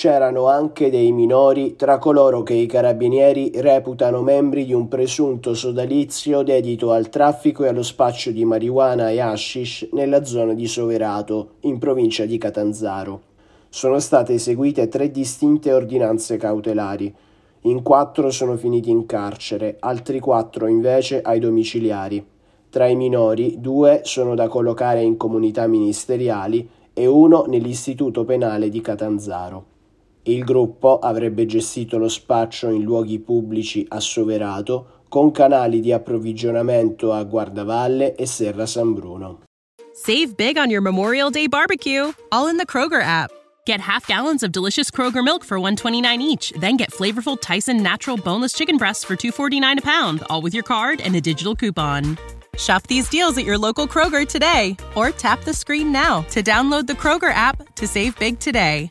C'erano anche dei minori tra coloro che i carabinieri reputano membri di un presunto sodalizio dedito al traffico e allo spaccio di marijuana e hashish nella zona di Soverato, in provincia di Catanzaro. Sono state eseguite tre distinte ordinanze cautelari. In quattro sono finiti in carcere, altri quattro invece ai domiciliari. Tra i minori, due sono da collocare in comunità ministeriali e uno nell'istituto penale di Catanzaro. Il gruppo avrebbe gestito lo spaccio in luoghi pubblici a Soverato con canali di approvvigionamento a Guardavalle e Serra San Bruno. Save big on your Memorial Day barbecue, all in the Kroger app. Get half gallons of delicious Kroger milk for 129 each, then get flavorful Tyson natural boneless chicken breasts for 249 a pound, all with your card and a digital coupon. Shop these deals at your local Kroger today or tap the screen now to download the Kroger app to save big today.